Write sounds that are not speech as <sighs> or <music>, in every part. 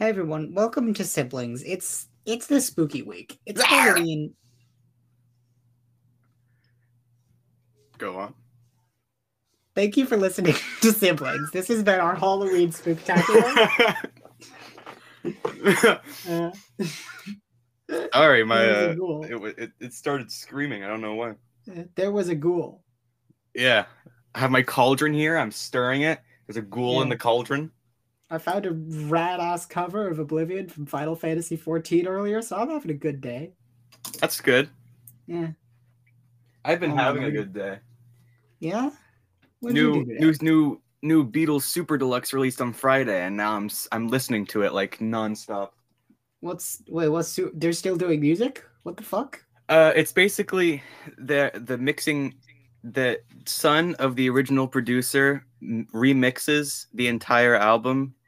Hey everyone, welcome to Siblings. It's it's the spooky week. It's Halloween. Go on. Thank you for listening <laughs> to Siblings. This has been our Halloween spooktacular. <laughs> Uh, <laughs> Sorry, my There was a uh, it, it it started screaming. I don't know why. there was a ghoul. Yeah, I have my cauldron here. I'm stirring it. There's a ghoul in the cauldron. I found a rad ass cover of Oblivion from Final Fantasy XIV earlier, so I'm having a good day. That's good. Yeah. I've been Oh, having a good day. Yeah? What did New new new new Beatles Super Deluxe released on Friday, and now I'm I'm listening to it like nonstop. What's wait, what's they're still doing music? What the fuck? Uh, it's basically the the mixing. The son of the original producer remixes the entire album to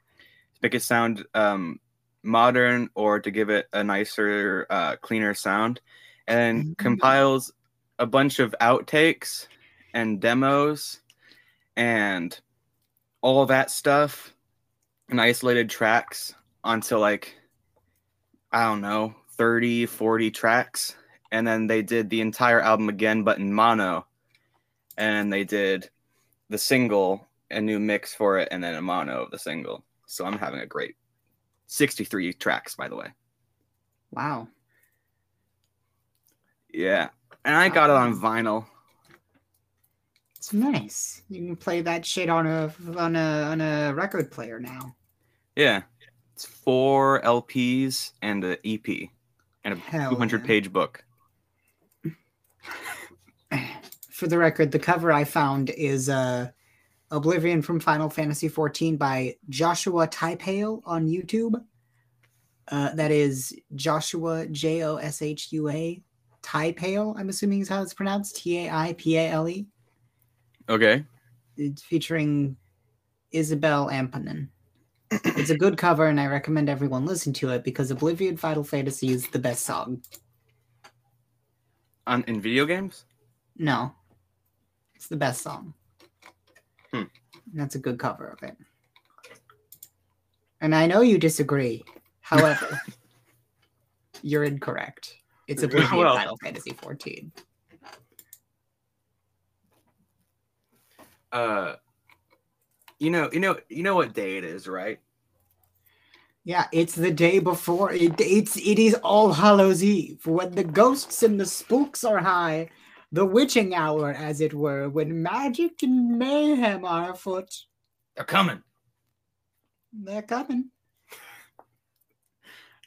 make it sound um, modern or to give it a nicer, uh, cleaner sound, and Mhm. compiles a bunch of outtakes and demos and all that stuff and isolated tracks onto like I don't know, 30, 40 tracks. And then they did the entire album again, but in mono. And they did the single, a new mix for it, and then a mono of the single. So I'm having a great 63 tracks, by the way. Wow. Yeah. And I got it on vinyl. It's nice. You can play that shit on a on a on a record player now. Yeah. It's four LPs and an EP and a Hell 200 yeah. page book. <laughs> For the record, the cover I found is uh Oblivion from Final Fantasy XIV by Joshua Taipale on YouTube. Uh, that is Joshua J O S H U A Taipale. I'm assuming is how it's pronounced. T A I P A L E. Okay. It's featuring Isabel Amponen. <clears throat> It's a good cover, and I recommend everyone listen to it because Oblivion Final Fantasy is the best song. On in video games? No, it's the best song. Hmm. That's a good cover of it. And I know you disagree. However, <laughs> you're incorrect. It's Oblivion <laughs> Well- Final Fantasy 14. Uh you know, you know, you know what day it is, right? Yeah, it's the day before. It, it's it is All Hallows Eve when the ghosts and the spooks are high, the witching hour, as it were, when magic and mayhem are afoot. They're coming. They're coming.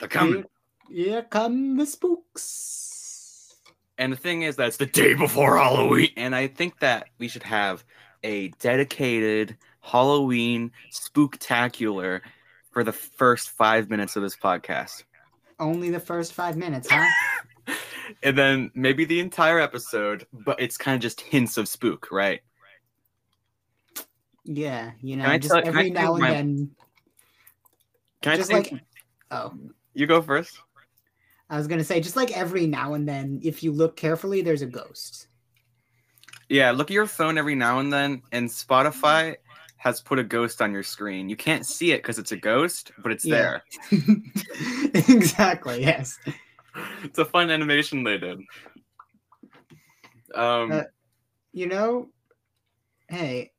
They're coming. Here, here come the spooks. And the thing is, that's the day before Halloween. And I think that we should have a dedicated Halloween spooktacular for the first five minutes of this podcast. Only the first five minutes, huh? <laughs> and then maybe the entire episode, but it's kind of just hints of spook, right? Yeah, you know, just tell- every now and my- then. Can I Just think- like, oh, you go first? I was gonna say, just like every now and then, if you look carefully, there's a ghost. Yeah, look at your phone every now and then, and Spotify has put a ghost on your screen. You can't see it because it's a ghost, but it's Yeah. there. <laughs> exactly. Yes. <laughs> It's a fun animation they did. Um, Uh, You know, hey,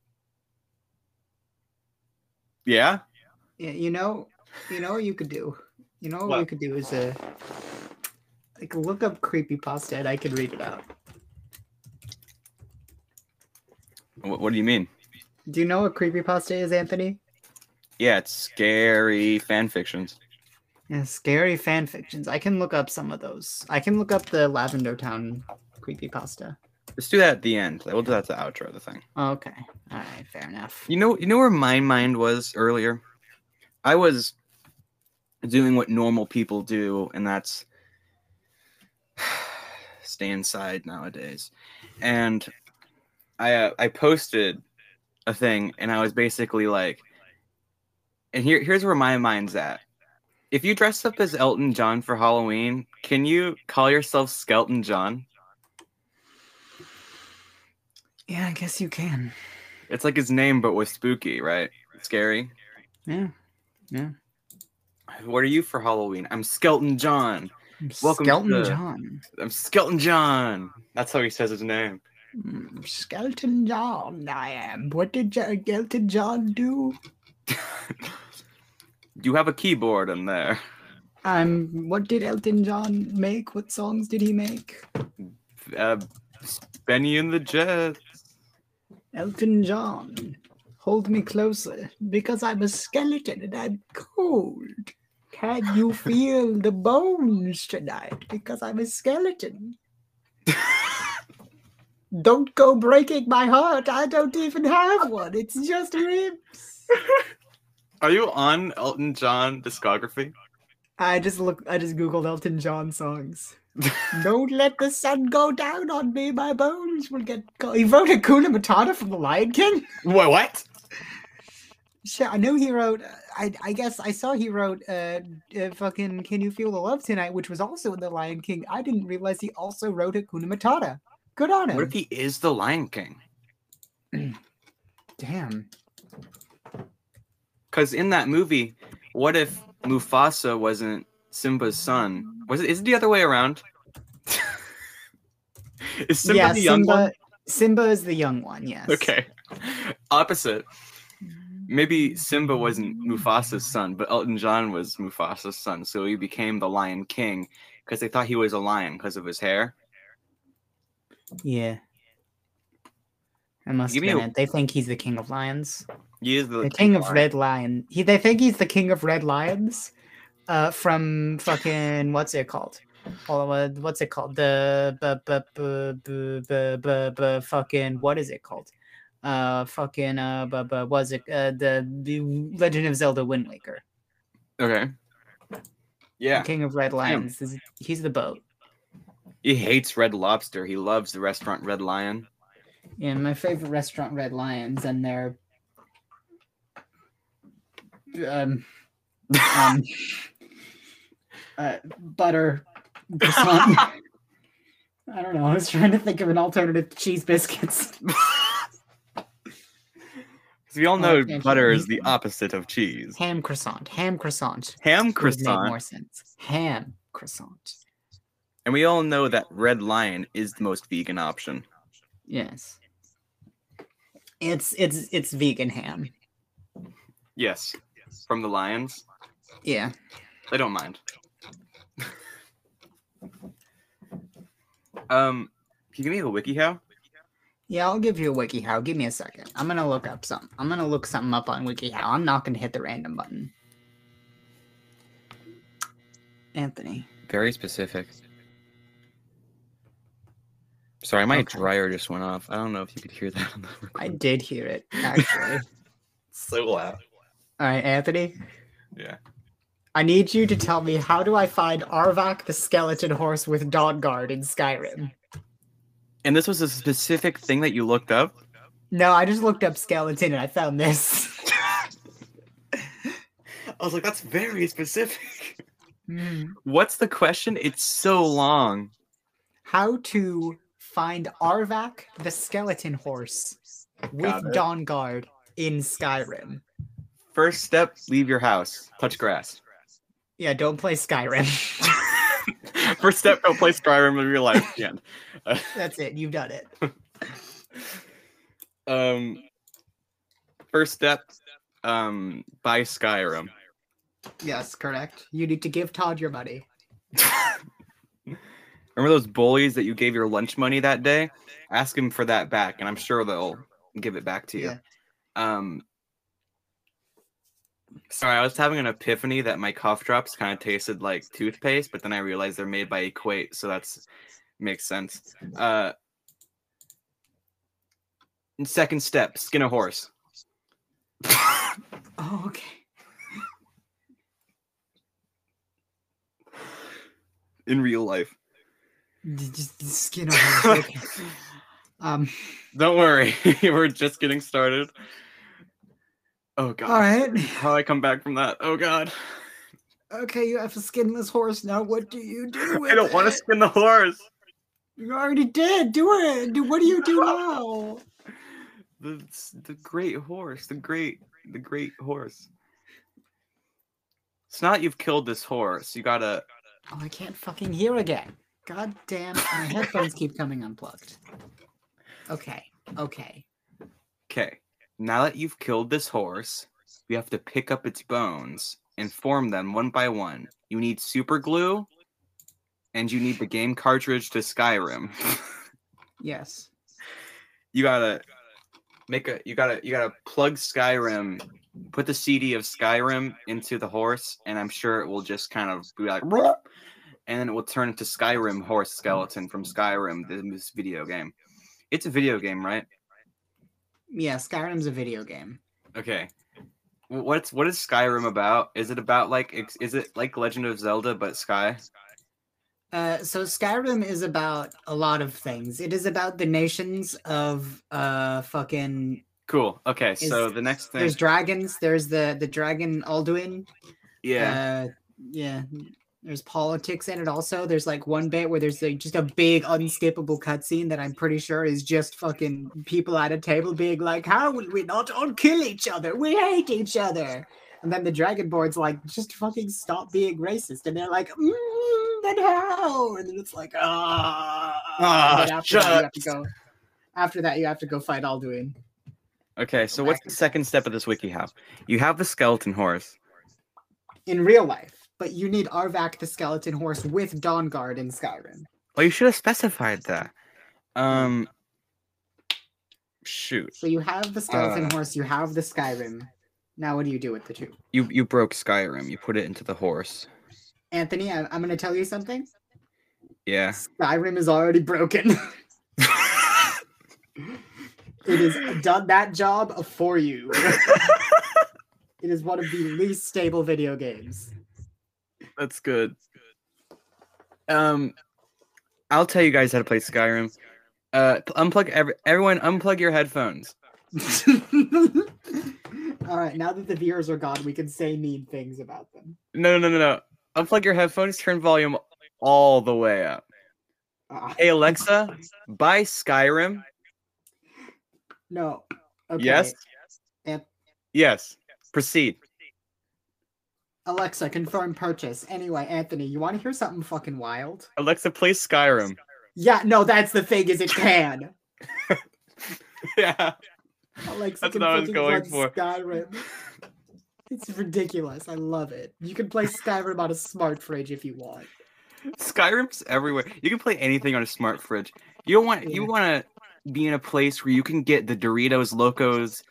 yeah. y- you know, you know what you could do. You know what, What? could do is uh, like look up creepy pasta and I can read it out. What, what do you mean? Do you know what creepy pasta is, Anthony? Yeah, it's scary fan fictions. Yeah, scary fan fictions. I can look up some of those. I can look up the Lavender Town creepypasta. Let's do that at the end. We'll do that to the outro of the thing. Okay. All right. Fair enough. You know, you know where my mind was earlier. I was doing what normal people do, and that's <sighs> stay inside nowadays. And I uh, I posted a thing, and I was basically like, and here here's where my mind's at. If you dress up as Elton John for Halloween, can you call yourself Skelton John? Yeah, I guess you can. It's like his name, but with spooky, right? Scary. Yeah. Yeah. What are you for Halloween? I'm Skeleton John. Welcome to Skeleton the- John. I'm Skeleton John. That's how he says his name. Mm, Skeleton John, I am. What did Skeleton John do? <laughs> You have a keyboard in there. Um, what did Elton John make? What songs did he make? Uh, Bennie and the Jets. Elton John, hold me closer because I'm a skeleton and I'm cold. Can you <laughs> feel the bones tonight? Because I'm a skeleton. <laughs> Don't go breaking my heart. I don't even have one. It's just ribs. <laughs> Are you on Elton John discography? I just look. I just googled Elton John songs. <laughs> Don't let the sun go down on me. My bones will get. Co-. He wrote Hakuna Matata from The Lion King. What? What? Shit, I know he wrote. I I guess I saw he wrote. Uh, uh, fucking Can You Feel the Love Tonight, which was also in The Lion King. I didn't realize he also wrote Hakuna Matata. Good on him. What if he is the Lion King? <clears throat> Damn. Because in that movie, what if Mufasa wasn't Simba's son? Was it? Is it the other way around? <laughs> is Simba yeah, the young Simba. one? Simba is the young one. Yes. Okay. Opposite. Mm-hmm. Maybe Simba wasn't Mufasa's son, but Elton John was Mufasa's son, so he became the Lion King because they thought he was a lion because of his hair. Yeah. That must Give have been a- it. They think he's the king of lions. He is the, The king of lion. red lion. He they think he's the king of red lions. Uh, from fucking <laughs> what's it called? What's it called? The bu- bu- bu- bu- bu- bu- bu- fucking what is it called? Uh, fucking uh, bu- bu- was it uh the the Legend of Zelda Wind Waker? Okay. Yeah. The king of red lions. He's the boat. He hates Red Lobster. He loves the restaurant Red Lion. Yeah, my favorite restaurant, Red Lions, and their um, <laughs> um uh, butter croissant. <laughs> I don't know. I was trying to think of an alternative to cheese biscuits. <laughs> Because we all Oh, know can't butter is the opposite of cheese. Ham croissant. Ham croissant. Ham made more sense. Ham croissant. And we all know that Red Lion is the most vegan option. Yes. It's it's it's vegan ham. Yes. From the Lions. Yeah. I don't mind. um, can you give me a WikiHow? Yeah, I'll give you a WikiHow. Give me a second. I'm gonna look up something. I'm gonna look something up on WikiHow. I'm not gonna hit the random button. Anthony. Very specific. Sorry, my Okay. dryer just went off. I don't know if you could hear that. On the I did hear it, actually. <laughs> so loud. All right, Anthony. Yeah. I need you to tell me how do I find Arvak the skeleton horse with Dawnguard in Skyrim? And this was a specific thing that you looked up. No, I just looked up skeleton and I found this. <laughs> I was like, that's very specific. Hmm. What's the question? It's so long. How to find Arvak the skeleton horse with Got it. Dawnguard in Skyrim? First step: leave your house. Touch grass. Yeah, don't play Skyrim. <laughs> First step: don't play Skyrim in real life. End. Uh, <laughs> That's it. You've done it. <laughs> um. First step: um, buy Skyrim. Yes, correct. You need to give Todd your money. Remember those bullies that you gave your lunch money that day? Ask them for that back, and I'm sure they'll give it back to you. Yeah. Um. Sorry, I was having an epiphany that my cough drops kind of tasted like toothpaste, but then I realized they're made by Equate, so that's makes sense. Uh. and Second step: skin a horse. <laughs> Oh, okay. In real life. Just skin over. Okay. <laughs> Um. Don't worry, <laughs> we're just getting started. Oh god. All right. How I come back from that? Oh god. Okay, you have a skinless horse now. What do you do? <laughs> With I don't want to skin the horse. You already did. Do it. Do what do you do <laughs> now? The the great horse, the great the great horse. It's not you've killed this horse. You gotta. Oh, I can't fucking hear again. God damn, my <laughs> headphones keep coming unplugged. Okay, okay. Okay. Now that you've killed this horse, you have to pick up its bones and form them one by one. You need super glue, and you need the game cartridge to Skyrim. <laughs> Yes. you gotta make a. You gotta. You gotta plug Skyrim. Put the CD of Skyrim into the horse, and I'm sure it will just kind of be like, and then it will turn into Skyrim horse skeleton from Skyrim, this video game. It's a video game, right? Yeah, Skyrim's a video game. Okay. What's what is Skyrim about? Is it about like is it like Legend of Zelda but Sky? Uh, so Skyrim is about a lot of things. It is about the nations of uh fucking. Cool. Okay, so the next thing, There's dragons. There's the the dragon Alduin. yeah, Uh, yeah. There's politics in it also. There's like one bit where there's like just a big unskippable cutscene that I'm pretty sure is just fucking people at a table being like, "How will we not all kill each other? We hate each other." And then the dragonborn's like, "Just fucking stop being racist." And they're like, mm, "Then how?" And then it's like, "Ah." Ah, And after that, you have to go. After that, you have to go fight Alduin. okay. So what's the second step of this WikiHow? You have the skeleton horse. in real life. But you need Arvak the skeleton horse with Dawnguard in Skyrim. Well, you should have specified that. Um, shoot, So you have the skeleton Uh. horse, you have the Skyrim. Now what do you do with the two? you you broke Skyrim. You put it into the horse. Anthony, I, I'm going to tell you something. Yeah. Skyrim is already broken. <laughs> it has done that job for you. <laughs> it is one of the least stable video games. That's good. Um, I'll tell you guys how to play Skyrim. Uh, unplug every everyone. Unplug your headphones. <laughs> All right, now that the viewers are gone, we can say mean things about them. No, no, no, no, no. Unplug your headphones. Turn volume all the way up. Ah, Hey Alexa, buy Skyrim. no. Okay. Yes. An- Yes. Proceed. Alexa, confirm purchase. Anyway, Anthony, you want to hear something fucking wild? Alexa, play Skyrim. Yeah, no, that's the thing. Is it <laughs> can. yeah. Alexa That's can what I was going for. Skyrim. <laughs> It's ridiculous. I love it. You can play Skyrim on a smart fridge if you want. Skyrim's everywhere. You can play anything on a smart fridge. You don't want you want to be in a place where you can get the Doritos Locos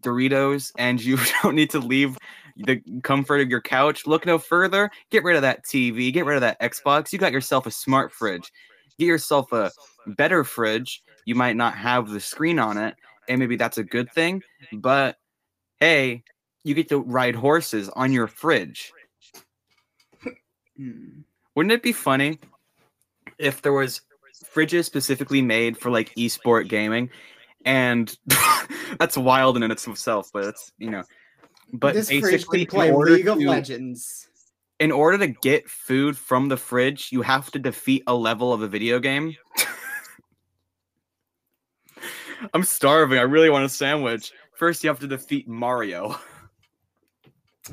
Doritos and you <laughs> don't need to leave the comfort of your couch. Look no further. Get rid of that TV. Get rid of that Xbox. You got yourself a smart fridge. Get yourself a better fridge. You might not have the screen on it, and maybe that's a good thing. But hey, you get to ride horses on your fridge. Hmm. Wouldn't it be funny if there was fridges specifically made for like esport gaming? And <laughs> that's wild in and of itself, but it's you know. But this basically, play in order, League of to, Legends. in order to get food from the fridge, you have to defeat a level of a video game. <laughs> I'm starving. I really want a sandwich. First, you have to defeat Mario.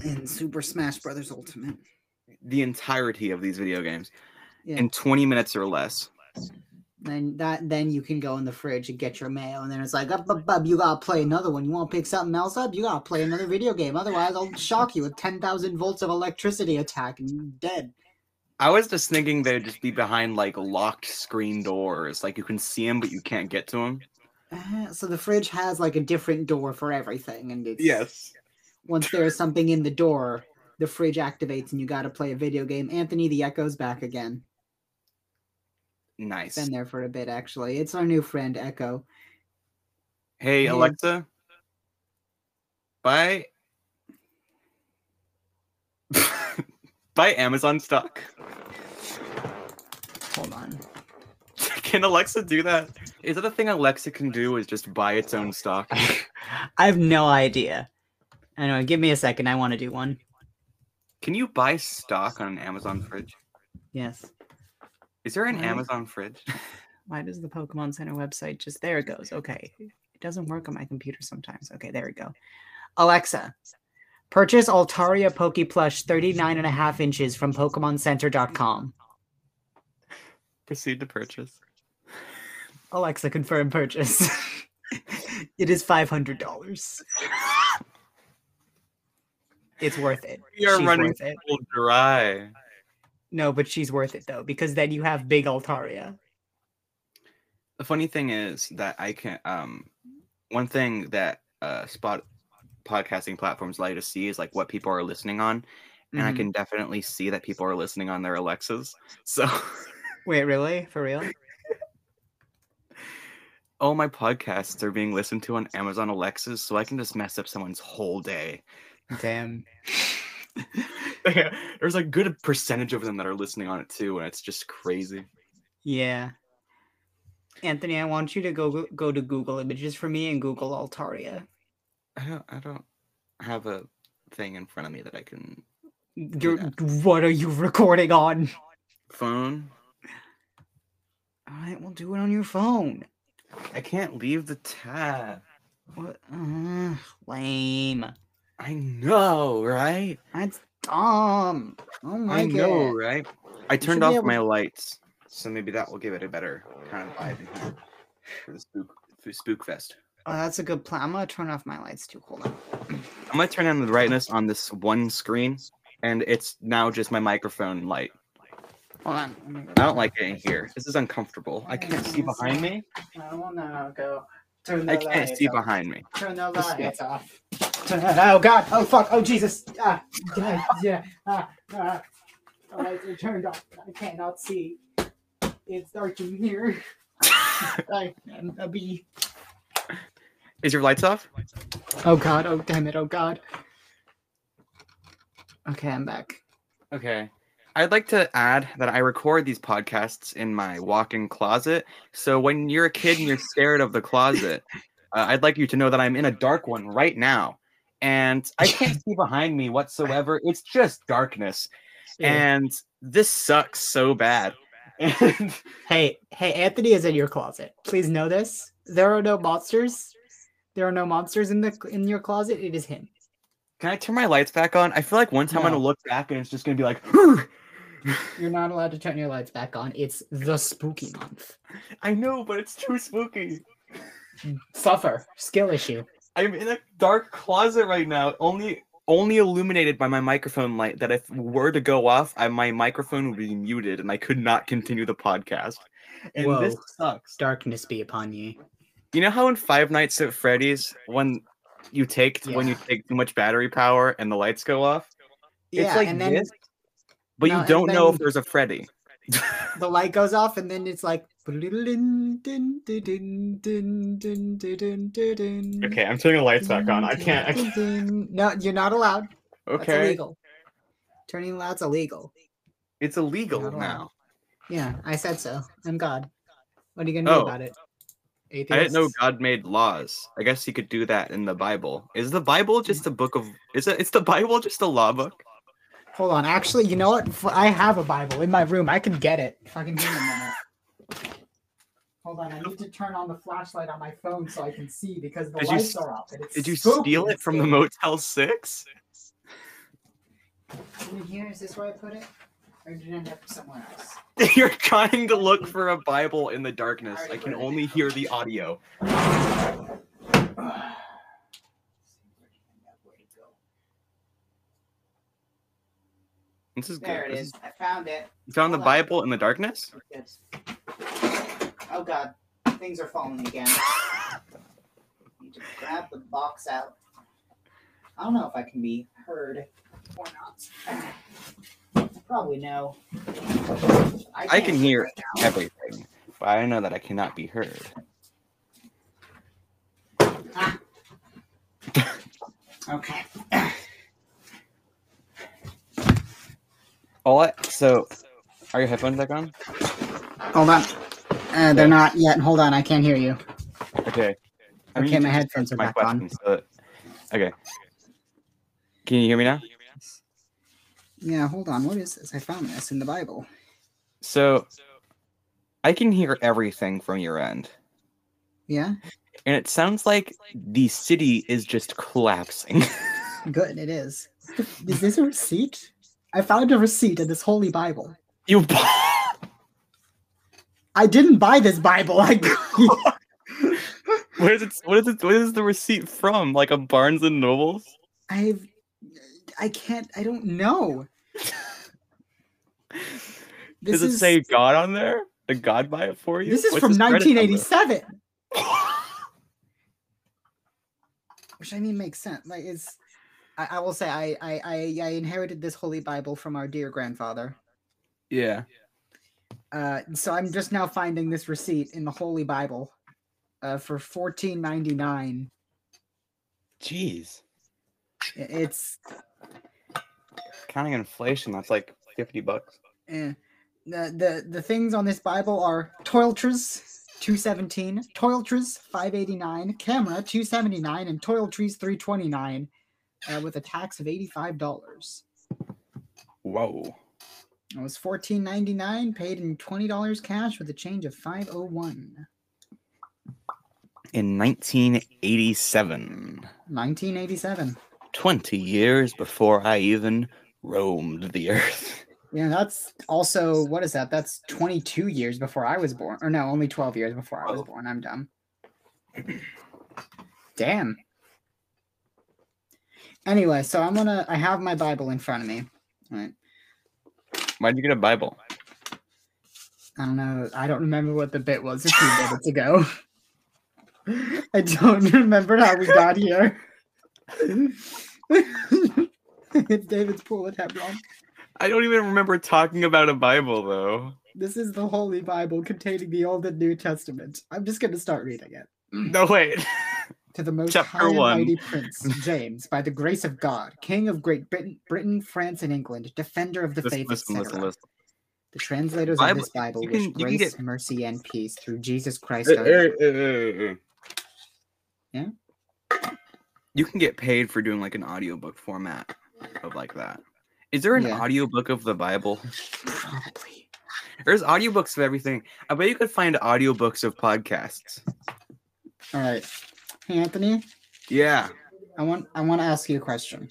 In Super Smash Brothers Ultimate. The entirety of these video games Yeah. in 20 minutes or less. Then that then you can go in the fridge and get your mail, and then it's like, up, up, up, you gotta play another one. You want to pick something else up? You gotta play another video game. Otherwise, I'll shock you with ten thousand volts of electricity attack, and you're dead. I was just thinking they'd just be behind like locked screen doors, like you can see them but you can't get to them. Uh, so the fridge has like a different door for everything, and it's once there's something in the door, the fridge activates, and you gotta play a video game. Anthony, the Echo's back again. Nice. Been there for a bit, actually. It's our new friend Echo. Hey Hey. Alexa, buy <laughs> buy Amazon stock. Hold on. <laughs> Can Alexa do that? Is that a thing Alexa can do? Is just buy its own stock? <laughs> I have no idea. Anyway, give me a second. I want to do one. Can you buy stock on an Amazon fridge? Yes. Is there an Why? Amazon fridge? <laughs> Why does the Pokemon Center website just there it goes? Okay. It doesn't work on my computer sometimes. Okay, there we go. Alexa, Purchase Altaria Poke Plush 39 and a half inches from PokemonCenter.com. Proceed to purchase. Alexa, confirm purchase. <laughs> it is $500. It's worth it. We are She's running worth it. full dry. No, but she's worth it though, because then you have big Altaria. The funny thing is that I can um one thing that uh spot podcasting platforms allow you to see is like what people are listening on. And I Mhm. can definitely see that people are listening on their Alexas. So <laughs> Wait, really? For real? all my podcasts are being listened to on Amazon Alexas, so I can just mess up someone's whole day. Damn. <laughs> <laughs> There's a good percentage of them that are listening on it too, and it's just crazy. Yeah. Anthony, I want you to go go to Google Images for me and Google Altaria. I don't I don't have a thing in front of me that I can You're, what are you recording on? phone. All right, we'll do it on your phone. I can't leave the tab. What? Uh, lame. I know, right? That's dumb. Oh my god. I know, god. right? I turned off able- my lights, so maybe that will give it a better kind of vibe in here for the spook for spook fest. Oh, that's a good plan. I'm gonna turn off my lights too. Hold on. <clears throat> I'm gonna turn on the brightness on this one screen, and it's now just my microphone light. Hold on. Let me go I don't like it in here. This is uncomfortable. I can't see behind me. No, no, go. Turn the I can't see off. behind me. Turn the lights off. It- Oh god! Oh fuck! Oh Jesus! Ah! Yeah! yeah. Ah! Ah! The lights are turned off. I cannot see. It's dark in here. I am a bee. Is your lights off? Oh god! Oh damn it! Oh god! Okay, I'm back. Okay. I'd like to add that I record these podcasts in my walk-in closet. So when you're a kid and you're scared of the closet, uh, I'd like you to know that I'm in a dark one right now, and <laughs> I can't see behind me whatsoever. It's just darkness, and this sucks so bad. And <laughs> Hey, hey, Anthony is in your closet. Please know this. There are no monsters. There are no monsters in the in your closet. It is him. can I turn my lights back on? I feel like one time I'm gonna look back and it's just gonna be like, <laughs> You're not allowed to turn your lights back on. It's the spooky month. I know, but it's too spooky. Suffer. Skill issue. I'm in a dark closet right now, only only illuminated by my microphone light. That if were to go off, I, my microphone would be muted, and I could not continue the podcast. And this Whoa. sucks. Darkness be upon ye. You know how in Five Nights at Freddy's, when you take when you take too much battery power and the lights go off, Yeah, it's like and then this, but No, you don't know if there's a Freddy. the light goes off, and then it's like. Okay, Okay, I'm turning the lights back on. I can't. I can't. No, you're not allowed. That's Okay, illegal. Turning that's illegal. it's illegal now. Yeah, I said so. I'm God. What are you gonna do Oh. about it? I didn't know God made laws. I guess he could do that in the Bible. Is the Bible just a book of? Is it? It's the Bible just a law book? Hold on. Actually, you know what? I have a Bible in my room. I can get it. Fucking give me a minute. Hold on. I need to turn on the flashlight on my phone so I can see because the Did lights s- are off. Did you steal it from the. Motel Six? In here, is this where I put it? Or did it end up somewhere else? <laughs> You're trying to look for a Bible in the darkness. I can only hear the audio. <sighs> This is good. There it This is. I found it. You found the on. Bible in the darkness? Yes. Oh god, things are falling again. Need to grab the box out. I don't know if I can be heard or not. Probably no. I can't can hear right everything, but I know that I cannot be heard. Ah. Okay. All right. So, are your headphones back on? Hold on. Uh, they're not yet. Hold on, I can't hear you. Okay. Okay, my headphones are my back on. questions, so Okay. Can you hear me now? Yeah, hold on. What is this? I found this in the Bible. So, I can hear everything from your end, Yeah? and it sounds like the city is just collapsing. <laughs> Good, it is. Is this a receipt? I found a receipt in this holy Bible. You <laughs> bought I didn't buy this Bible. I <laughs> Where's it? What is it? What is the receipt from? Like a Barnes and Nobles? I've I can't I don't know. <laughs> Does it say God on there? Did God buy it for you? This is What's from his credit number? 1987. <laughs> Which I mean makes sense. Like it's I, I will say I, I I I inherited this holy Bible from our dear grandfather. yeah. Uh, so I'm just now finding this receipt in the Holy Bible uh, for fourteen ninety nine. Jeez. It's Counting inflation, that's like fifty bucks. eh. the the the things on this Bible are toiletries two seventeen, toiletries five eighty nine, camera two seventy nine, and toiletries three twenty nine, uh, with a tax of eighty five dollars. Whoa. It was fourteen ninety nine, paid in twenty dollars cash with a change of five oh one. In 1987, 1987. 20 years before I even roamed the earth. Yeah, that's also what is that? That's 22 years before I was born. Or no, only 12 years before I was Oh. born. I'm dumb. Damn. Anyway, so I'm gonna I have my Bible in front of me. All right. Why'd you get a Bible? I don't know. I don't remember what the bit was a few minutes ago. I don't <laughs> remember how we got here. it's <laughs> David's pool at Hebron. I don't even remember talking about a Bible though. This is the Holy Bible containing the Old and New Testament. I'm just going to start reading it. No wait. <laughs> To the most Chapter high and one. mighty <laughs> Prince James, by the grace of God, King of Great Britain, Britain, France, and England, defender of the Listen, faith, listen, etc. listen, listen. The translators Bible- of this Bible you wish can- grace, get- mercy, and peace through Jesus Christ. Uh, our Lord. uh, uh, uh, uh. Yeah? You can get paid for doing like an audiobook format of like that. Is there an Yeah. audiobook of the Bible? <laughs> Probably. There's audiobooks of everything. I bet you could find audiobooks of podcasts. All right. Hey, Anthony, Yeah. I want I want to ask you a question.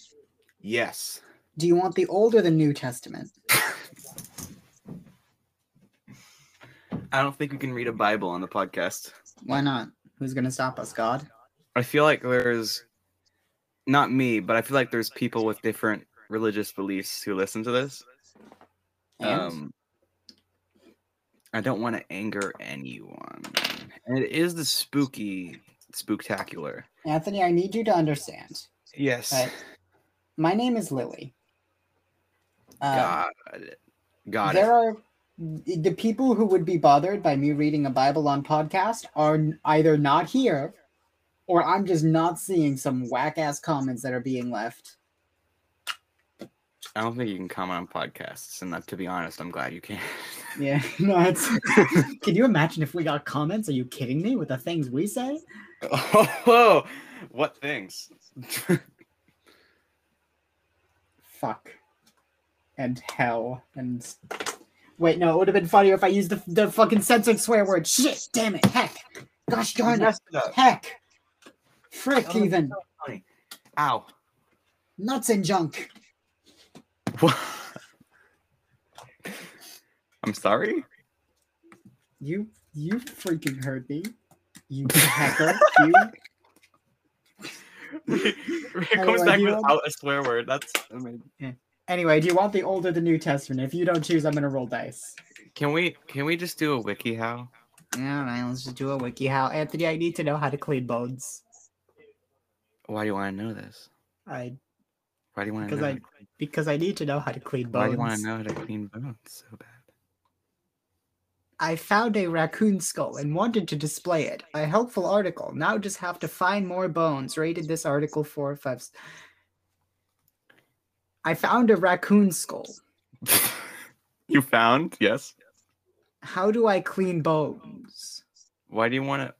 Yes. Do you want the Old or the New Testament? I don't think we can read a Bible on the podcast. Why not? Who's going to stop us? God? I feel like there's not me, but I feel like there's people with different religious beliefs who listen to this. And? Um, I don't want to anger anyone. And it is the spooky, spooktacular. Anthony, I need you to understand. Yes. Right. My name is Lily. Uh, Got it. Got there it. are the people who would be bothered by me reading a Bible on podcast are either not here or I'm just not seeing some whack ass comments that are being left. I don't think you can comment on podcasts, and that, to be honest, I'm glad you can't. <laughs> Yeah, <laughs> no, it's. <laughs> Can you imagine if we got comments? Are you kidding me with the things we say? <laughs> oh, what things? <laughs> Fuck. And hell. And. Wait, no, it would have been funnier if I used the, the fucking censored swear word. Shit, damn it, heck. Gosh darn it, Messed it up. heck. Frick, Oh, even. funny. Ow. Nuts and junk. What? I'm sorry. You you freaking heard me. You hacker. you <laughs> it comes Anyway, back do you- without a swear word. That's oh amazing. Anyway, do you want the Old or the New Testament? If you don't choose, I'm gonna roll dice. Can we can we just do a wiki how? Alright, let's just do a wiki. How Anthony, I need to know how to clean bones. Why do you want to know this? I Why do you want to Because know? I- how to clean- because I need to know how to clean bones. Why bones. do you want to know how to clean bones so bad? I found a raccoon skull and wanted to display it. A helpful article. Now just have to find more bones. Rated this article four or five. s- I found a raccoon skull. <laughs> you found yes. How do I clean bones? Why do you want to?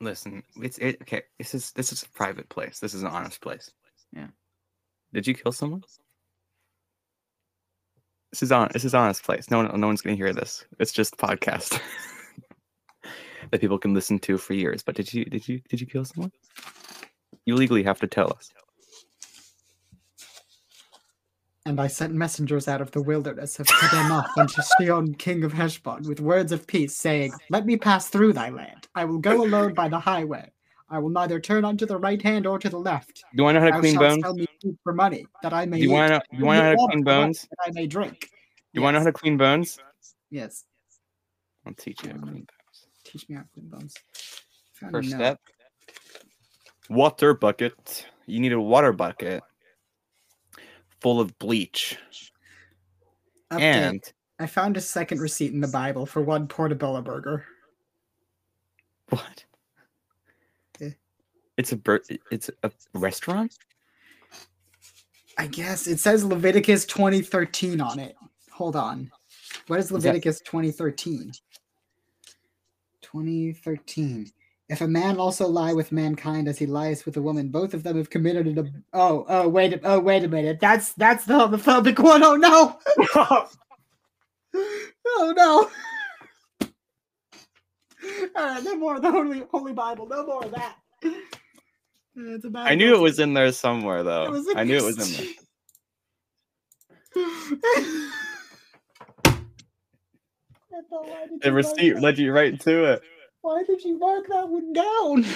Listen, it's it. Okay, this is this is a private place. This is an honest place. Yeah. Did you kill someone? This is on. This is honest place. No one, no one's gonna hear this. It's just a podcast <laughs> that people can listen to for years. But did you, did you, did you kill someone? You legally have to tell us. And I sent messengers out of the wilderness of Kedemoth unto Sihon, king of Heshbon, with words of peace, saying, Let me pass through thy land. I will go alone by the highway. I will neither turn unto the right hand or to the left. Do I know how to Thou clean bones? Sell me food for money, that I may Do you eat, want to? You want to know how to clean bones? I may drink. You want to know how to clean bones? Yes. I'll teach you how to clean bones. Teach me how to clean bones. First step. Water bucket. You need a water bucket full of bleach. Update. And I found a second receipt in the Bible for one portobello burger. what? Eh. It's a bur- it's a restaurant? I guess it says Leviticus 2013 on it. Hold on. What is that- Leviticus 2013? 2013. If a man also lie with mankind as he lies with a woman, both of them have committed a oh oh wait a- oh wait a minute that's that's the homophobic one oh no <laughs> oh no <laughs> all right no more of the holy holy Bible no more of that. It's a bad I knew it was in there somewhere though. I knew it was in there. <laughs> The receipt led you right to it. Why did you mark that one down? <laughs>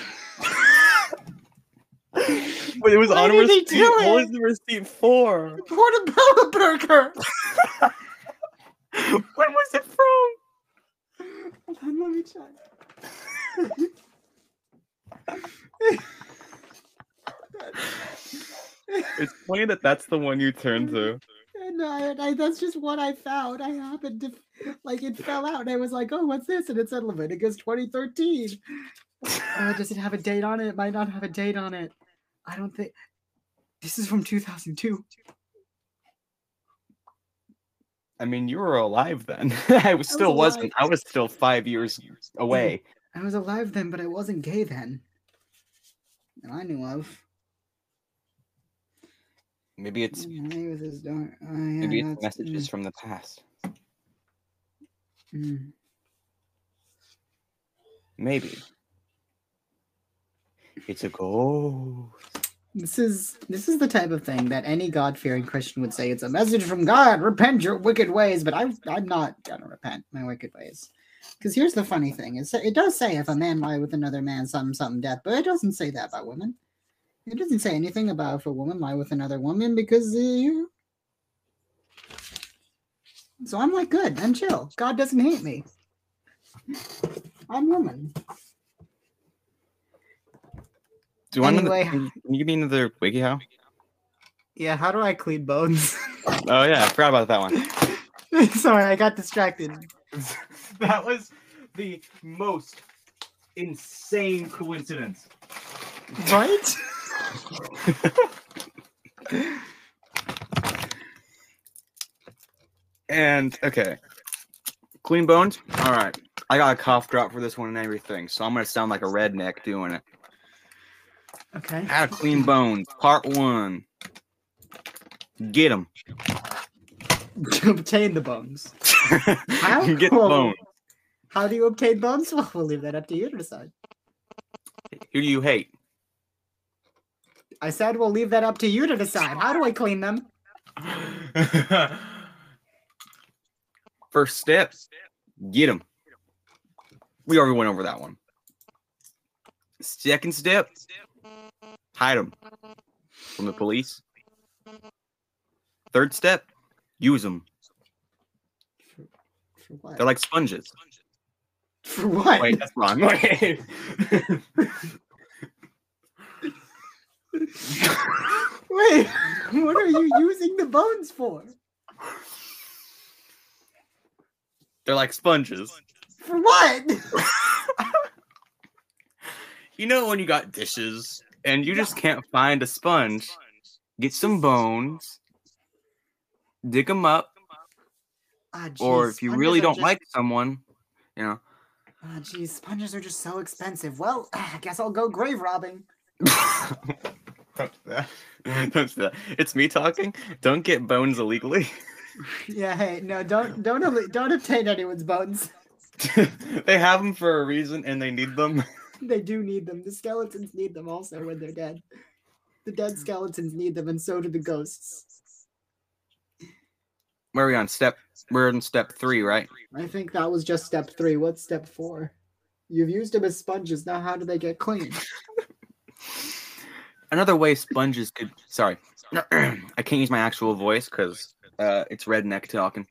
But it was Why on a did he receipt. What was the receipt for? Portobello burger. <laughs> when was it from? Hold on, let me check. It's funny that that's the one you turn to. <laughs> And I, I, that's just what I found. I happened to, like, it fell out, and I was like, "Oh, what's this?" And it said Leviticus 2013. Uh, does it have a date on it? It might not have a date on it. I don't think. This is from 2002. I mean, you were alive then. <laughs> I was still alive. wasn't. I was still five years away. I was alive then, but I wasn't gay then. And I knew of. Maybe it's Lay with his daughter. Oh, yeah, maybe it's messages from the past. mm, mm. Maybe it's a ghost. This is this is the type of thing that any God fearing Christian would say. It's a message from God. Repent your wicked ways. But I I'm not gonna repent my wicked ways. Because here's the funny thing: it's, it does say if a man lie with another man, some some death, but it doesn't say that about women. It doesn't say anything about if a woman lie with another woman because uh, you. So I'm like, good, I'm chill. God doesn't hate me. I'm woman. Do you want Anyway. another? Can you give me another WikiHow? Yeah, how do I clean bones? <laughs> Oh yeah, I forgot about that one. <laughs> Sorry, I got distracted. that was the most insane coincidence. Right? And okay, clean bones. All right, I got a cough drop for this one and everything, so I'm gonna sound like a redneck doing it. Okay. How to clean bones, part one. Get them. To <laughs> obtain the bones. <laughs> How? Get the Whoa. bone. How do you obtain bones? <laughs> Well, we'll leave that up to you to decide. Who do you hate? I said we'll leave that up to you to decide. How do I clean them? <laughs> First step, get them. We already went over that one. Second step, hide them from the police. Third step, use them. For, for what? They're like sponges. for what? Wait, that's wrong. Wait. <laughs> <laughs> <laughs> Wait, what are you using the bones for? They're like sponges. For what? <laughs> You know when you got dishes and you just can't find a sponge, get some bones, dig them up, Ah, or if you really don't just- like someone, you know. Ah, geez, sponges are just so expensive. Well, <sighs> I guess I'll go grave robbing. <laughs> Don't do that. <laughs> Don't do that. It's me talking. Don't get bones illegally. <laughs> Yeah, hey, no, don't don't don't obtain anyone's bones. <laughs> they have them for a reason and they need them. They do need them. The skeletons need them also when they're dead. The dead skeletons need them, and so do the ghosts. Where are we on step? We're in step three, right? I think that was just step three. What's step four? You've used them as sponges. Now, how do they get clean? Another way sponges could. Sorry, <clears throat> I can't use my actual voice because uh, it's redneck talking.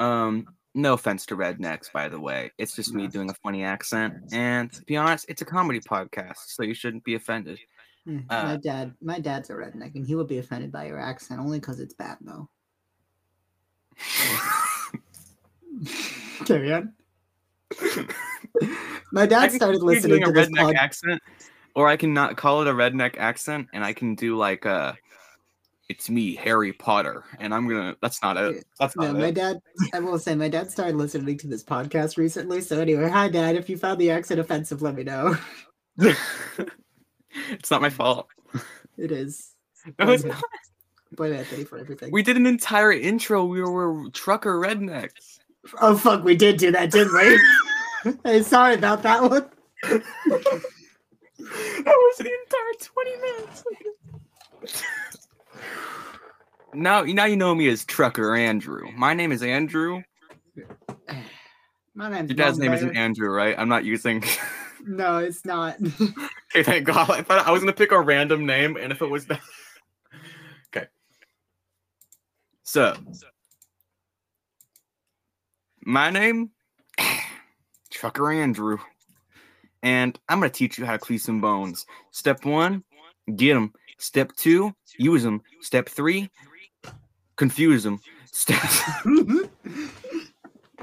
Um, no offense to rednecks, by the way. It's just me doing a funny accent, and to be honest, it's a comedy podcast, so you shouldn't be offended. Hmm, Uh, my dad, my dad's a redneck, and he would be offended by your accent only because it's bad, though. <laughs> Carry on. <laughs> my dad started listening to this redneck pod. accent, or I can not call it a redneck accent, and I can do like uh it's me, Harry Potter, and I'm gonna. That's not it. That's No, not my it. dad. I will say, my dad started listening to this podcast recently. So anyway, hi, Dad. If you found the accent offensive, let me know. <laughs> it's not my fault. It is. <laughs> No, it's Okay. not. Blame Anthony for everything. We did an entire intro. We were trucker rednecks. oh fuck, we did do that, didn't we? <laughs> hey, sorry about that one. <laughs> that was the entire 20 minutes. now, now you know me as Trucker Andrew. My name is Andrew. My name's Your dad's name isn't Andrew, right? I'm not using. <laughs> No, it's not. okay, thank God. I thought I was gonna pick a random name, and if it was that. Okay. So, my name, <sighs> Trucker Andrew, and I'm gonna teach you how to clean some bones. Step one, get them. Step two, use them. Step three, confuse them. Step. <laughs>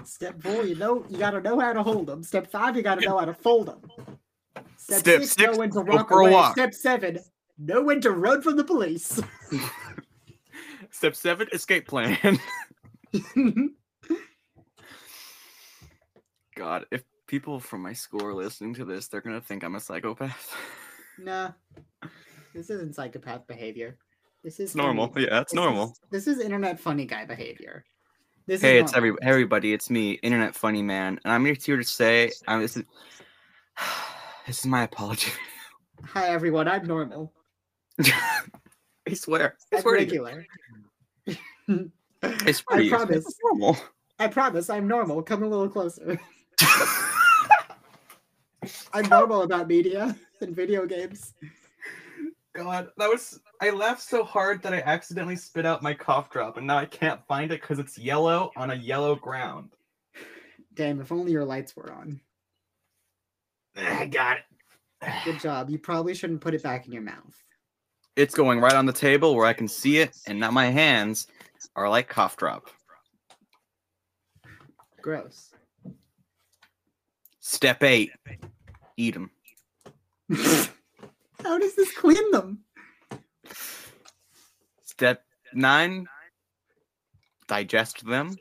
Step four, you know, you gotta know how to hold them. Step five, you gotta know how to fold them. Step, Step six, six, know when to walk for away. walk. Step seven, know when to run from the police. <laughs> Step seven, escape plan. <laughs> God, if people from my school are listening to this, they're gonna think I'm a psychopath. <laughs> nah, this isn't psychopath behavior. This is normal. funny- Yeah, it's this normal. is- this is internet funny guy behavior. This Hey, is it's every normal. everybody. It's me, internet funny man, and I'm here to say, I'm, this is <sighs> this is my apology. Hi everyone, I'm normal. <laughs> I swear, I I'm swear regular. I swear I promise. It's normal. I promise I'm normal. Come a little closer. <laughs> I'm normal about media <laughs> and video games. God, that was. I laughed so hard that I accidentally spit out my cough drop, and now I can't find it because it's yellow on a yellow ground. Damn, if only your lights were on. I got it. Good job. You probably shouldn't put it back in your mouth. It's going right on the table where I can see it, and now my hands are like cough drop. Gross. Step eight, eat them. How does this clean them? Step nine, digest them.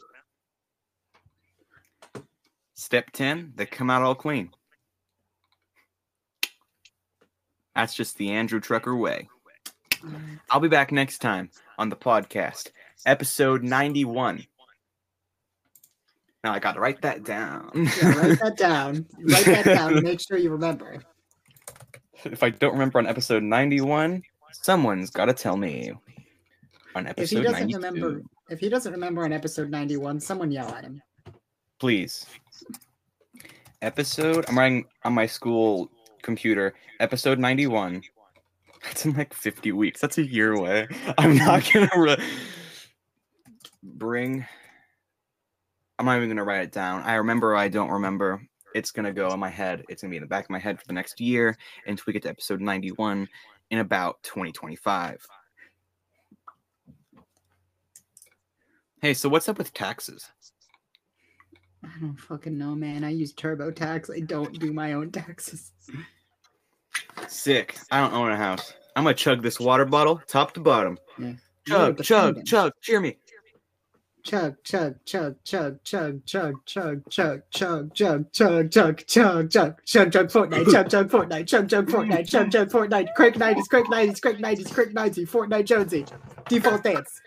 Step 10, they come out all clean. That's just the Andrew Trucker way. I'll be back next time on the podcast, episode 91. Now I got to write that down. <laughs> Yeah, write that down. Write that down <laughs> make sure you remember. if I don't remember on episode 91, someone's got to tell me. On episode If he doesn't 92, remember, if he doesn't remember on episode 91, someone yell at him. please. Episode, I'm writing on my school computer, episode 91. <laughs> That's in like 50 weeks. That's a year away. I'm not going to re- bring. I'm not even going to write it down. I remember, I don't remember. It's going to go in my head. It's going to be in the back of my head for the next year until we get to episode 91 in about 2025. Hey, so what's up with taxes? I don't fucking know, man. I use TurboTax. I don't do my own taxes. Sick. I don't own a house. I'm gonna chug this water bottle top to bottom. Yeah. Chug, chug, chug. Cheer me. Chug, chug, chug, chug, chug, chug, chug, chug, chug, chug, chug, chug, chug, chug, chug, chug, Fortnite, chug, chug, Fortnite, chug, chug, Fortnite, chug, chug, Fortnite, crank 90s, crank 90s, crank 90s, crank 90s, Fortnite Jonesy, default dance.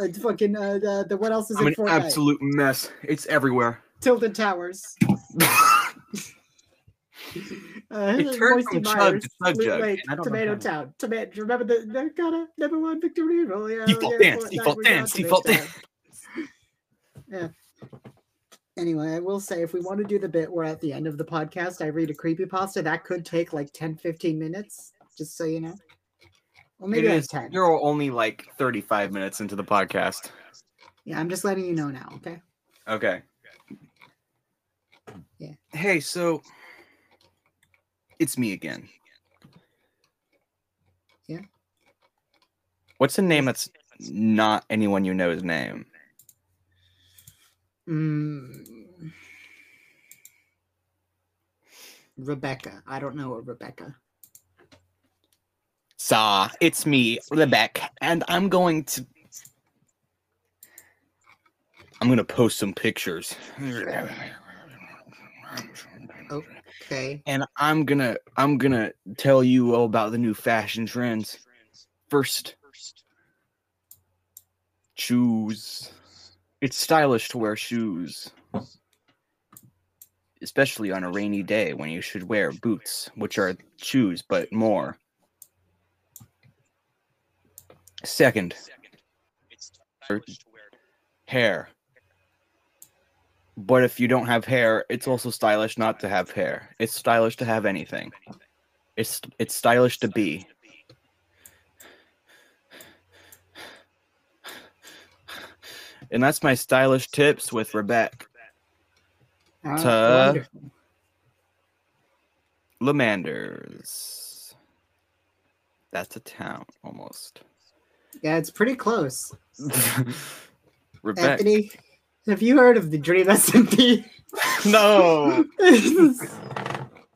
Uh, fucking, uh, the, the, what else is I'm in an Fortnite? absolute mess. It's everywhere. Tilted Towers. Uh, It turned Moisty from chug to Loot jug, Lake, and I don't know Tomato. Town. Tomato. Remember the, the kind of number one Victory Royale? Yeah, Default yeah, dance, default dance, default dance. <laughs> Yeah. Anyway, I will say if we want to do the bit where at the end of the podcast I read a creepypasta, that could take like 10, 15 minutes, just so you know. Well, maybe It like 10. You're only like 35 minutes into the podcast. Yeah, I'm just letting you know now, okay? Okay. Yeah. Hey, so it's me again. Yeah. What's a name that's not anyone you know's name? Mm. Rebecca. I don't know a Rebecca. Saw, it's me, Rebecca, and I'm going to. I'm gonna post some pictures. Okay. and I'm gonna I'm gonna tell you all about the new fashion trends. First, shoes. It's stylish to wear shoes, especially on a rainy day when you should wear boots, which are shoes but more. Second, hair. But if you don't have hair, it's also stylish not to have hair. It's stylish to have anything. It's it's stylish to be. And that's my stylish tips with Rebecca. Uh, Ta- Lamanders. That's a town almost. Yeah, it's pretty close. <laughs> Rebecca. Anthony, have you heard of the Dream SMP? <laughs> No. <laughs>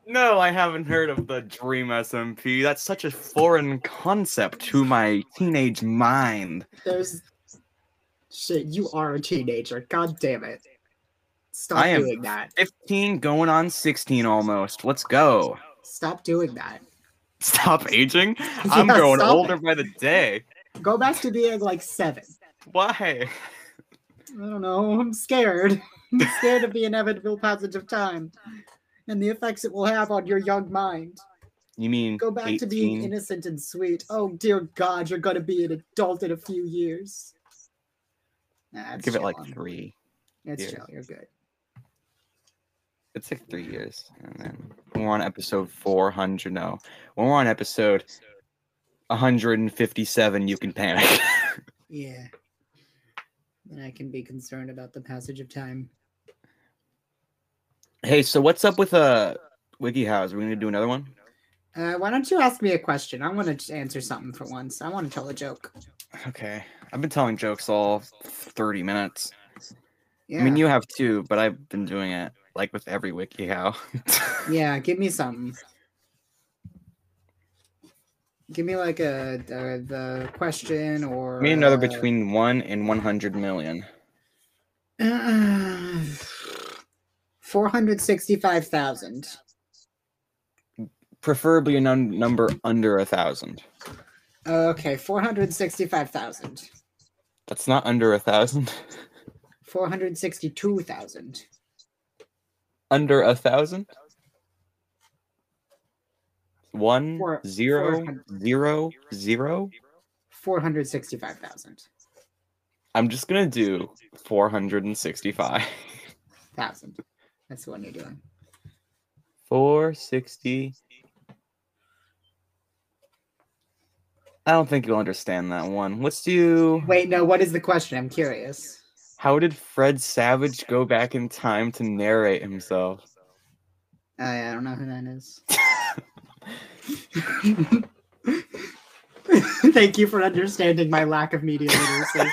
No, I haven't heard of the Dream SMP. That's such a foreign concept to my teenage mind. There's shit. You are a teenager. God damn it! Stop I am- doing that. 15 going on 16 almost. Let's go. Stop doing that. Stop aging. <laughs> I'm Yeah, growing older it. by the day. Go back to being like seven. Why? I don't know. <laughs> I'm scared. <laughs> I'm scared of the inevitable passage of time and the effects it will have on your young mind. You mean Go back to being innocent and sweet. Oh dear God, you're gonna be an adult in a few years. Nah, Give it like three. It's years. chill. You're good. It's like three years. And then when we're on episode 400, no. When we're on episode 157, you can panic. <laughs> Yeah. Then I can be concerned about the passage of time. hey, so what's up with uh WikiHows? Are we going to do another one? Uh, why don't you ask me a question? I want to answer something for once. I want to tell a joke. Okay. I've been telling jokes all 30 minutes. Yeah. I mean, you have too, but I've been doing it like with every WikiHow. <laughs> yeah. Give me something. Give me like a, the the question or Me another uh, between 1 and 100 million. Uh, Four hundred sixty-five thousand. Preferably a num- number under a thousand. Okay, four hundred sixty-five thousand. That's not under a thousand. Four hundred sixty-two thousand. under a thousand. One Four- zero zero zero. Four hundred sixty-five thousand. I'm just gonna do four hundred and sixty-five thousand. That's the one you're doing. Four sixty. I don't think you'll understand that one. Let's do. Wait, no. What is the question? I'm curious. How did Fred Savage go back in time to narrate himself? I, I don't know who that is. <laughs> <laughs> Thank you for understanding my lack of media literacy.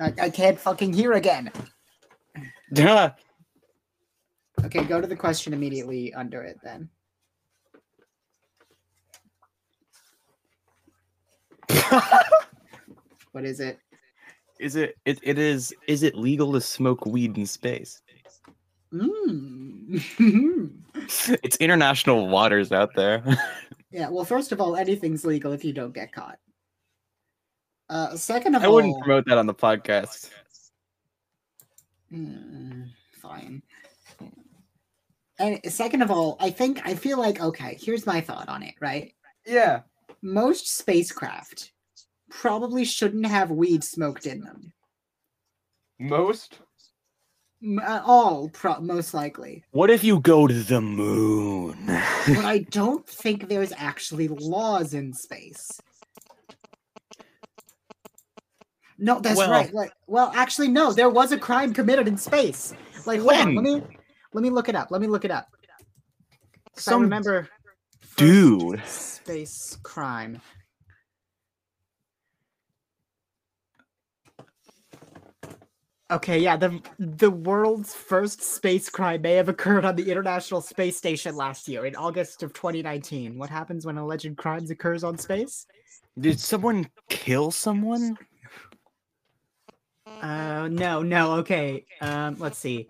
I, I can't fucking hear again. Duh. Okay, go to the question immediately under it then. <laughs> What is it? is it, it? It is. Is it legal to smoke weed in space? Mm. <laughs> It's international waters out there. <laughs> yeah, well, first of all, anything's legal if you don't get caught. Uh, second of I all, I wouldn't promote that on the podcast. Mm, fine. And second of all, I think I feel like okay, here's my thought on it, right? Yeah. Most spacecraft probably shouldn't have weed smoked in them. Most. Uh, all pro- most likely. What if you go to the moon? But I <laughs> don't think there's actually laws in space. No, that's Well- right. Like, well, actually, no. There was a crime committed in space. Like, hold on, let me let me look it up. Let me look it up. 'Cause I Some remember dude. space crime. Okay, yeah, the the world's first space crime may have occurred on the International Space Station last year in August of 2019. What happens when alleged crimes occurs on space? Did someone kill someone? Uh, no, no. Okay, um, let's see.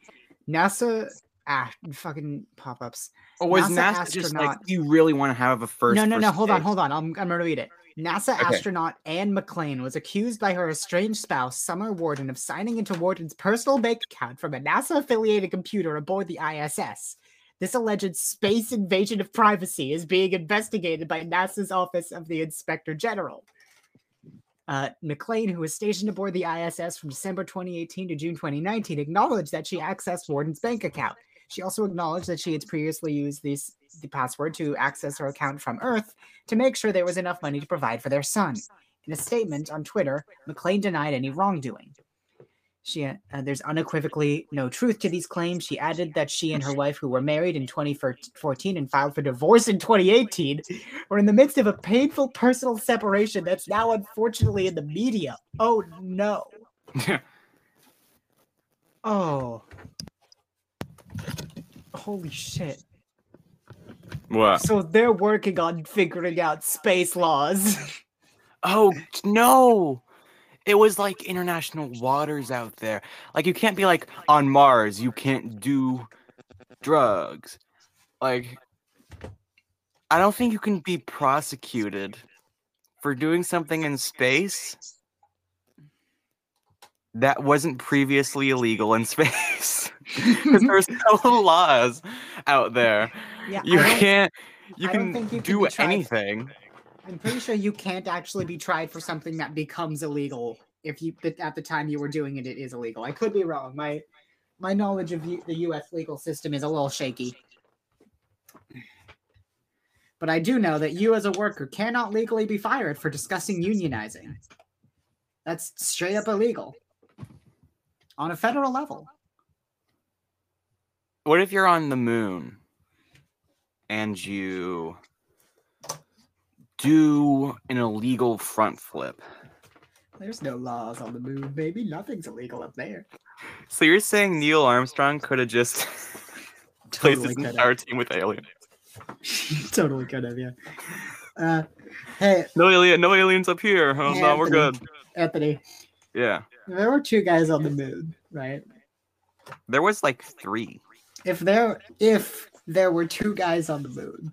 NASA, ah, fucking pop-ups. Or was NASA NASA, just like, you really want to have a first? no, no, no. Hold on, hold on. I'm, I'm gonna read it. NASA Okay. astronaut Anne McClain was accused by her estranged spouse, Summer Worden, of signing into Worden's personal bank account from a NASA affiliated computer aboard the ISS. This alleged space invasion of privacy is being investigated by NASA's Office of the Inspector General. Uh, McClain, who was stationed aboard the ISS from December 2018 to June 2019, acknowledged that she accessed Worden's bank account. She also acknowledged that she had previously used this, the password to access her account from Earth to make sure there was enough money to provide for their son. In a statement on Twitter, McClain denied any wrongdoing. She, uh, there's unequivocally no truth to these claims. She added that she and her wife, who were married in 2014 and filed for divorce in 2018, were in the midst of a painful personal separation that's now unfortunately in the media. Oh no. <laughs> Oh. Holy shit. what? So they're working on figuring out space laws. <laughs> Oh no! It was like international waters out there. Like you can't be like on Mars. You can't do drugs. Like I don't think you can be prosecuted for doing something in space that wasn't previously illegal in <laughs> space. <laughs> Because there's <laughs> no laws out there. yeah, You can't. You can think you can do anything. I'm pretty sure you can't actually be tried for something that becomes illegal if you at the time you were doing it it is illegal. I could be wrong. My my knowledge of the US legal system is a little shaky. But I do know that you as a worker cannot legally be fired for discussing unionizing. That's straight up illegal. On a federal level. What if you're on the moon and you do an illegal front flip? There's no laws on the moon, baby. Nothing's illegal up there. So you're saying Neil Armstrong could have just <laughs> placed Totally his could entire team with aliens? <laughs> totally could have, yeah. Uh, hey, No alien, no aliens up here. Oh, no, we're good. Anthony, Yeah, there were two guys on the moon, right? there was like three If there, if there were two guys on the moon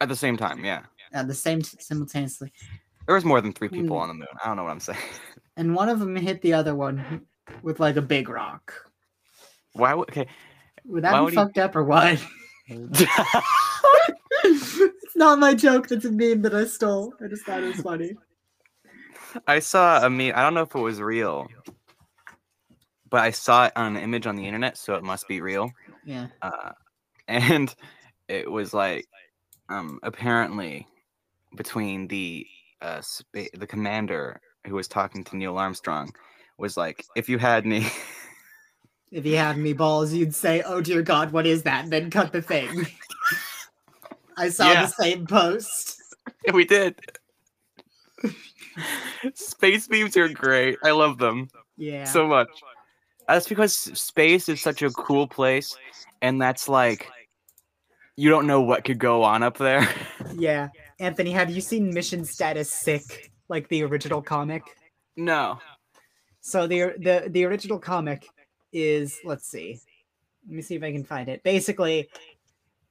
at the same time. Yeah, at the same simultaneously, there was more than three people Hmm. on the moon. I don't know what I'm saying. <laughs> and one of them hit the other one with like a big rock, Why? Would, okay. would that Why be would he- fucked up or what? <laughs> it's not my joke. That's a meme that I stole. I just thought it was funny. I saw a meme. I don't know if it was real, but I saw it on an image on the internet, so it must be real. Yeah. uh, <laughs> and it was like um apparently between the uh spa- the commander who was talking to Neil Armstrong was like if you had me <laughs> If you had me balls, you'd say, "Oh dear God, what is that?" And then cut the thing. <laughs> I saw Yeah. the same post. we did space beams are great i love them Yeah. so much that's because space is such a cool place and that's like you don't know what could go on up there <laughs> yeah. Anthony, have you seen Mission Status Sick, like the original comic? no So the the the original comic is let's see. Let me see if I can find it. Basically,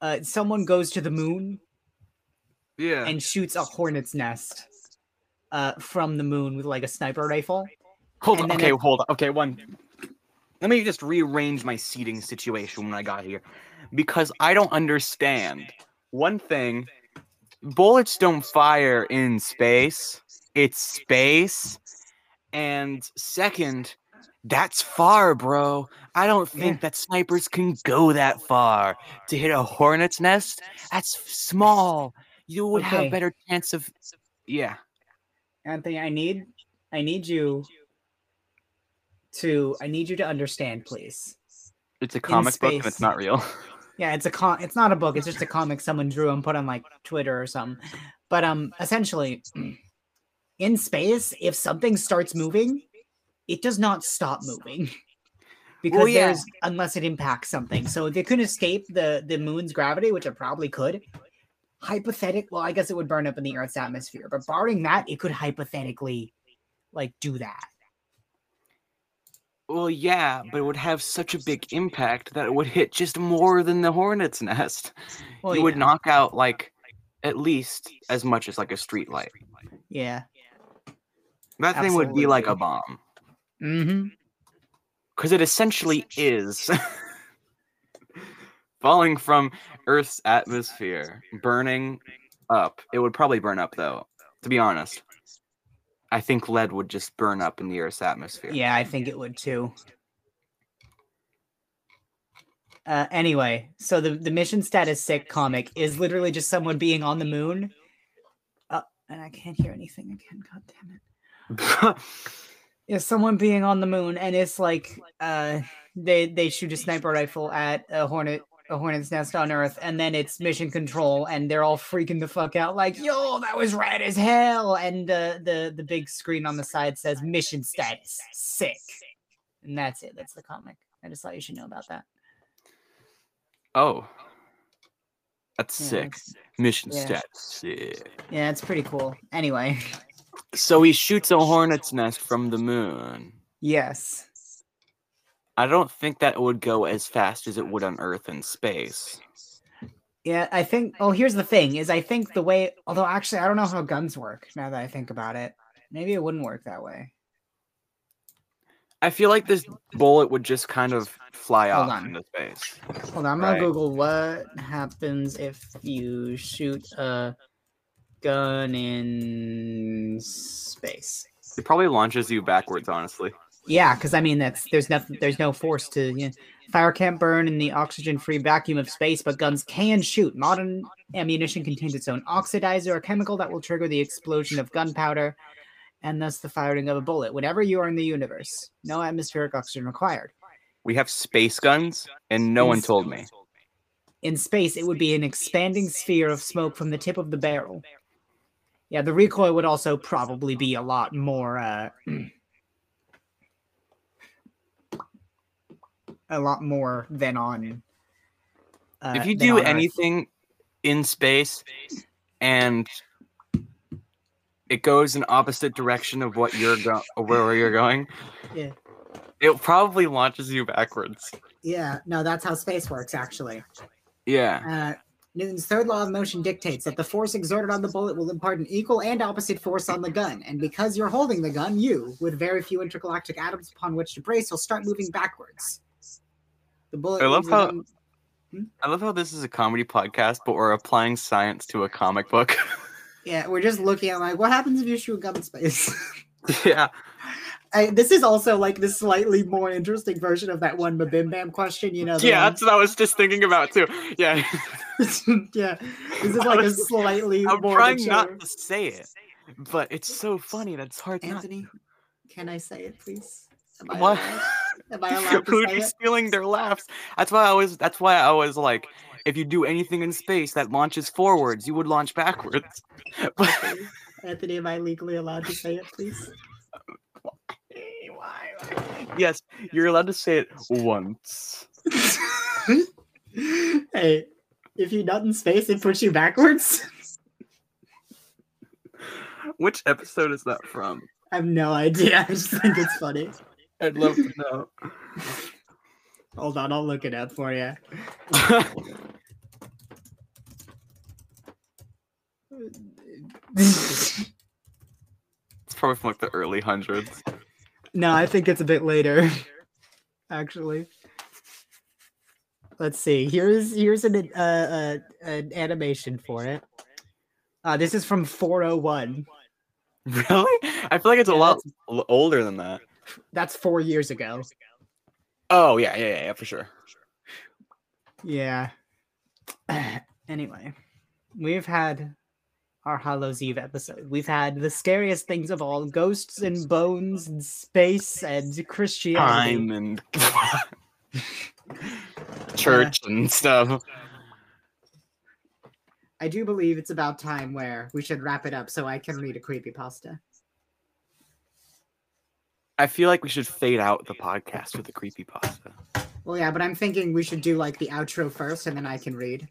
uh, someone goes to the moon yeah and shoots a hornet's nest uh, from the moon with like a sniper rifle. hold on okay it- hold on okay one let me just rearrange my seating situation when I got here because I don't understand. One thing, bullets don't fire in space. It's space. And second, that's far, bro. I don't think Yeah. that snipers can go that far to hit a hornet's nest. That's small. You would Okay. have better chance of yeah. Anthony, I need I need you to I need you to understand, please. It's a comic book and it's not real. <laughs> Yeah, it's a con it's not a book, it's just a comic someone drew and put on like Twitter or something. But um essentially <clears throat> in space, if something starts moving, it does not stop moving. <laughs> Because yeah. there's unless it impacts something. So if it could escape the the moon's gravity, which it probably could, hypothetic well, I guess it would burn up in the Earth's atmosphere, but barring that, it could hypothetically like do that. Well, yeah, but it would have such a big impact that it would hit just more than the hornet's nest. Well, you would knock out like at least as much as like a street light. Yeah. That thing would be like a bomb Mm-hmm. because it essentially is <laughs> falling from Earth's atmosphere, burning up. It would probably burn up though. To be honest, I think lead would just burn up in the Earth's atmosphere. Yeah, I think it would too. Uh, anyway, so the, the mission status sick comic is literally just someone being on the moon. Uh, and I can't hear anything again. God damn it. <laughs> Is someone being on the moon, and it's like uh, they they shoot a sniper rifle at a hornet a hornet's nest on Earth, and then it's mission control, and they're all freaking the fuck out, like "Yo, that was rad as hell!" And uh, the the big screen on the side says "Mission status sick," and that's it. That's the comic. I just thought you should know about that. oh, that's Yeah, sick. it's- Mission yeah. stats sick. Yeah, it's pretty cool. Anyway, So he shoots a hornet's nest from the moon. yes. I don't think that it would go as fast as it would on Earth and space. Yeah, I think. Oh, here's the thing: is I think the way. Although actually, I don't know how guns work. Now that I think about it, maybe it wouldn't work that way. I feel like this bullet would just kind of fly Hold off on. into space. Hold on, I'm gonna. Google what happens if you shoot a gun in space. It probably launches you backwards, honestly. Yeah, because I mean that's there's nothing there's no force to you know, fire can't burn in the oxygen-free vacuum of space, but guns can shoot. Modern ammunition contains its own oxidizer, a chemical that will trigger the explosion of gunpowder, and thus the firing of a bullet. Whenever you are in the universe, no atmospheric oxygen required. We have space guns, and no one told me. In space, it would be an expanding sphere of smoke from the tip of the barrel. Yeah, the recoil would also probably be a lot more uh a lot more than on uh, if you do on Earth. anything in space and it goes in opposite direction of what you're going where you're going, Yeah. it probably launches you backwards. Yeah, no, that's how space works actually. Yeah. Uh Newton's third law of motion dictates that the force exerted on the bullet will impart an equal and opposite force on the gun. And because you're holding the gun, you, with very few intergalactic atoms upon which to brace, will start moving backwards. The bullet. I love how- gun- hmm? I love how this is a comedy podcast, but we're applying science to a comic book. <laughs> Yeah, we're just looking at like what happens if you shoot in space. <laughs> yeah. <laughs> I, this is also like the slightly more interesting version of that one Mabim Bam question. You know? Yeah, one- that's what I was just thinking about too. Yeah. yeah. This is like a slightly I'm more trying mature- not to say it, but it's so funny that it's hard not Anthony, can I say it, please? Am I What? allowed? Am I allowed to Who'd say be it? stealing their laughs? That's why I was. That's why I was like, if you do anything in space that launches forwards, you would launch backwards. <laughs> But Anthony, am I legally allowed to say it, please? yes, you're allowed to say it once. <laughs> hey, if you nut in space, it puts you backwards. Which episode is that from? I have no idea. <laughs> I just think it's funny. I'd love to know. Hold on, I'll look it up for you. it's probably from like the early hundreds. no, I think it's a bit later. actually. Let's see. Here's here's an uh, uh an animation for it. Uh, this is from 401. <laughs> Really? I feel like it's a lot older than that. That's four years ago. Oh yeah, yeah, yeah, yeah, for sure. Yeah. <clears throat> anyway, we've had our Hallows Eve episode. We've had the scariest things of all: ghosts and bones and space and Christianity. Time and <laughs> church and stuff. I do believe it's about time where we should wrap it up so I can read a creepypasta. I feel like we should fade out the podcast with the creepy pasta. Well, yeah, but I'm thinking we should do like the outro first and then I can read.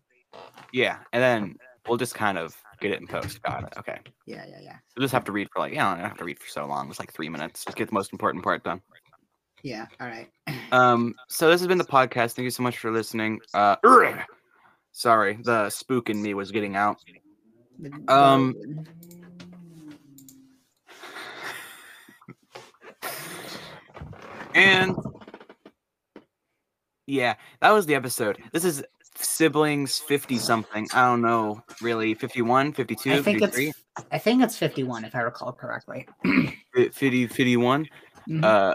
Yeah, and then we'll just kind of get it in post. Got it. Okay. Yeah, yeah, yeah. We'll just have to read for like yeah, I don't have to read for so long. It's like three minutes. Just get the most important part done. Yeah, all right. <clears throat> Um, so this has been the podcast. Thank you so much for listening. Uh, ugh. sorry, the spook in me was getting out. Um, And yeah, that was the episode. This is siblings 50 something. I don't know, really 51, 52, I think 53, it's I think it's 51 if I recall correctly. fi- 50, 51. Mhm. Uh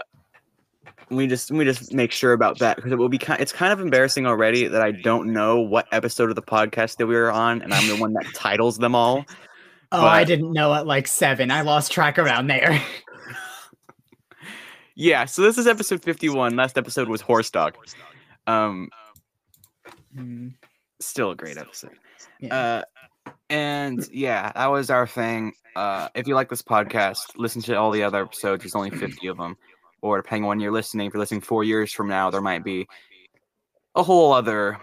we just we just make sure about that because it will be kind it's kind of embarrassing already that I don't know what episode of the podcast that we were on and I'm the one that titles them all. <laughs> oh, I didn't know at like seven. I lost track around there. <laughs> Yeah, so this is episode 51. Last episode was horse dog. Um Mm, still a great episode. Uh, and yeah, that was our thing. Uh, if you like this podcast, listen to all the other episodes. There's only 50 of them. Or depending on when you're listening, if you're listening four years from now, there might be a whole other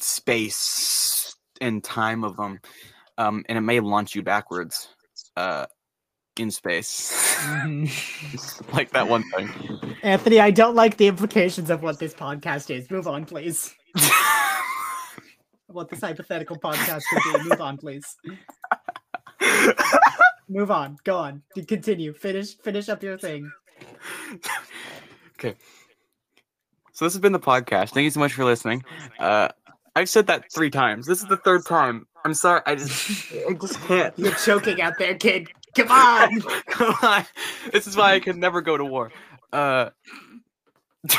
space and time of them. Um, and it may launch you backwards uh, in space. Mhm. <laughs> like that one thing. Anthony, I don't like the implications of what this podcast is. Move on, please. <laughs> What this hypothetical podcast could be. Move on, please. Move on. Go on. Continue. Finish. Finish up your thing. <laughs> okay. So this has been the podcast. Thank you so much for listening. Uh, I've said that three times. This is the third time. I'm sorry. I just, I just can't. You're choking out there, kid. Come on. <laughs> Come on. This is why I could never go to war. Uh. <laughs>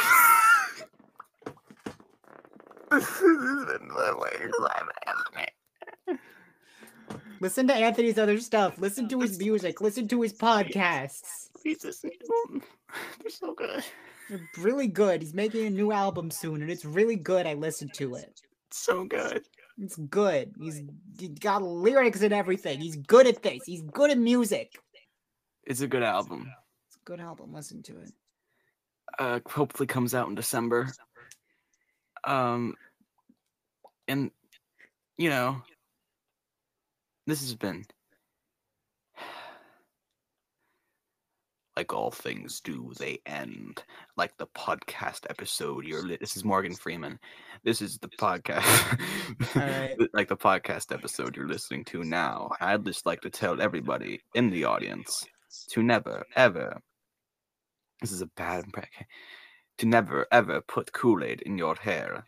Listen to Anthony's other stuff. Listen to his music. Listen to his podcasts. They're so good. They're really good. He's making a new album soon, and it's really good. I listened to it. So good. It's good. He's he got lyrics and everything. He's good at this. He's good at music. It's a good album. It's a good album. Listen to it. uh hopefully comes out in December. Um and you know this has been like all things do they end like the podcast episode you're li- this is Morgan Freeman this is the podcast <laughs> Alright. <laughs> like the podcast episode you're listening to now I'd just like to tell everybody in the audience to never ever this is a bad impression to never ever put Kool Aid in your hair.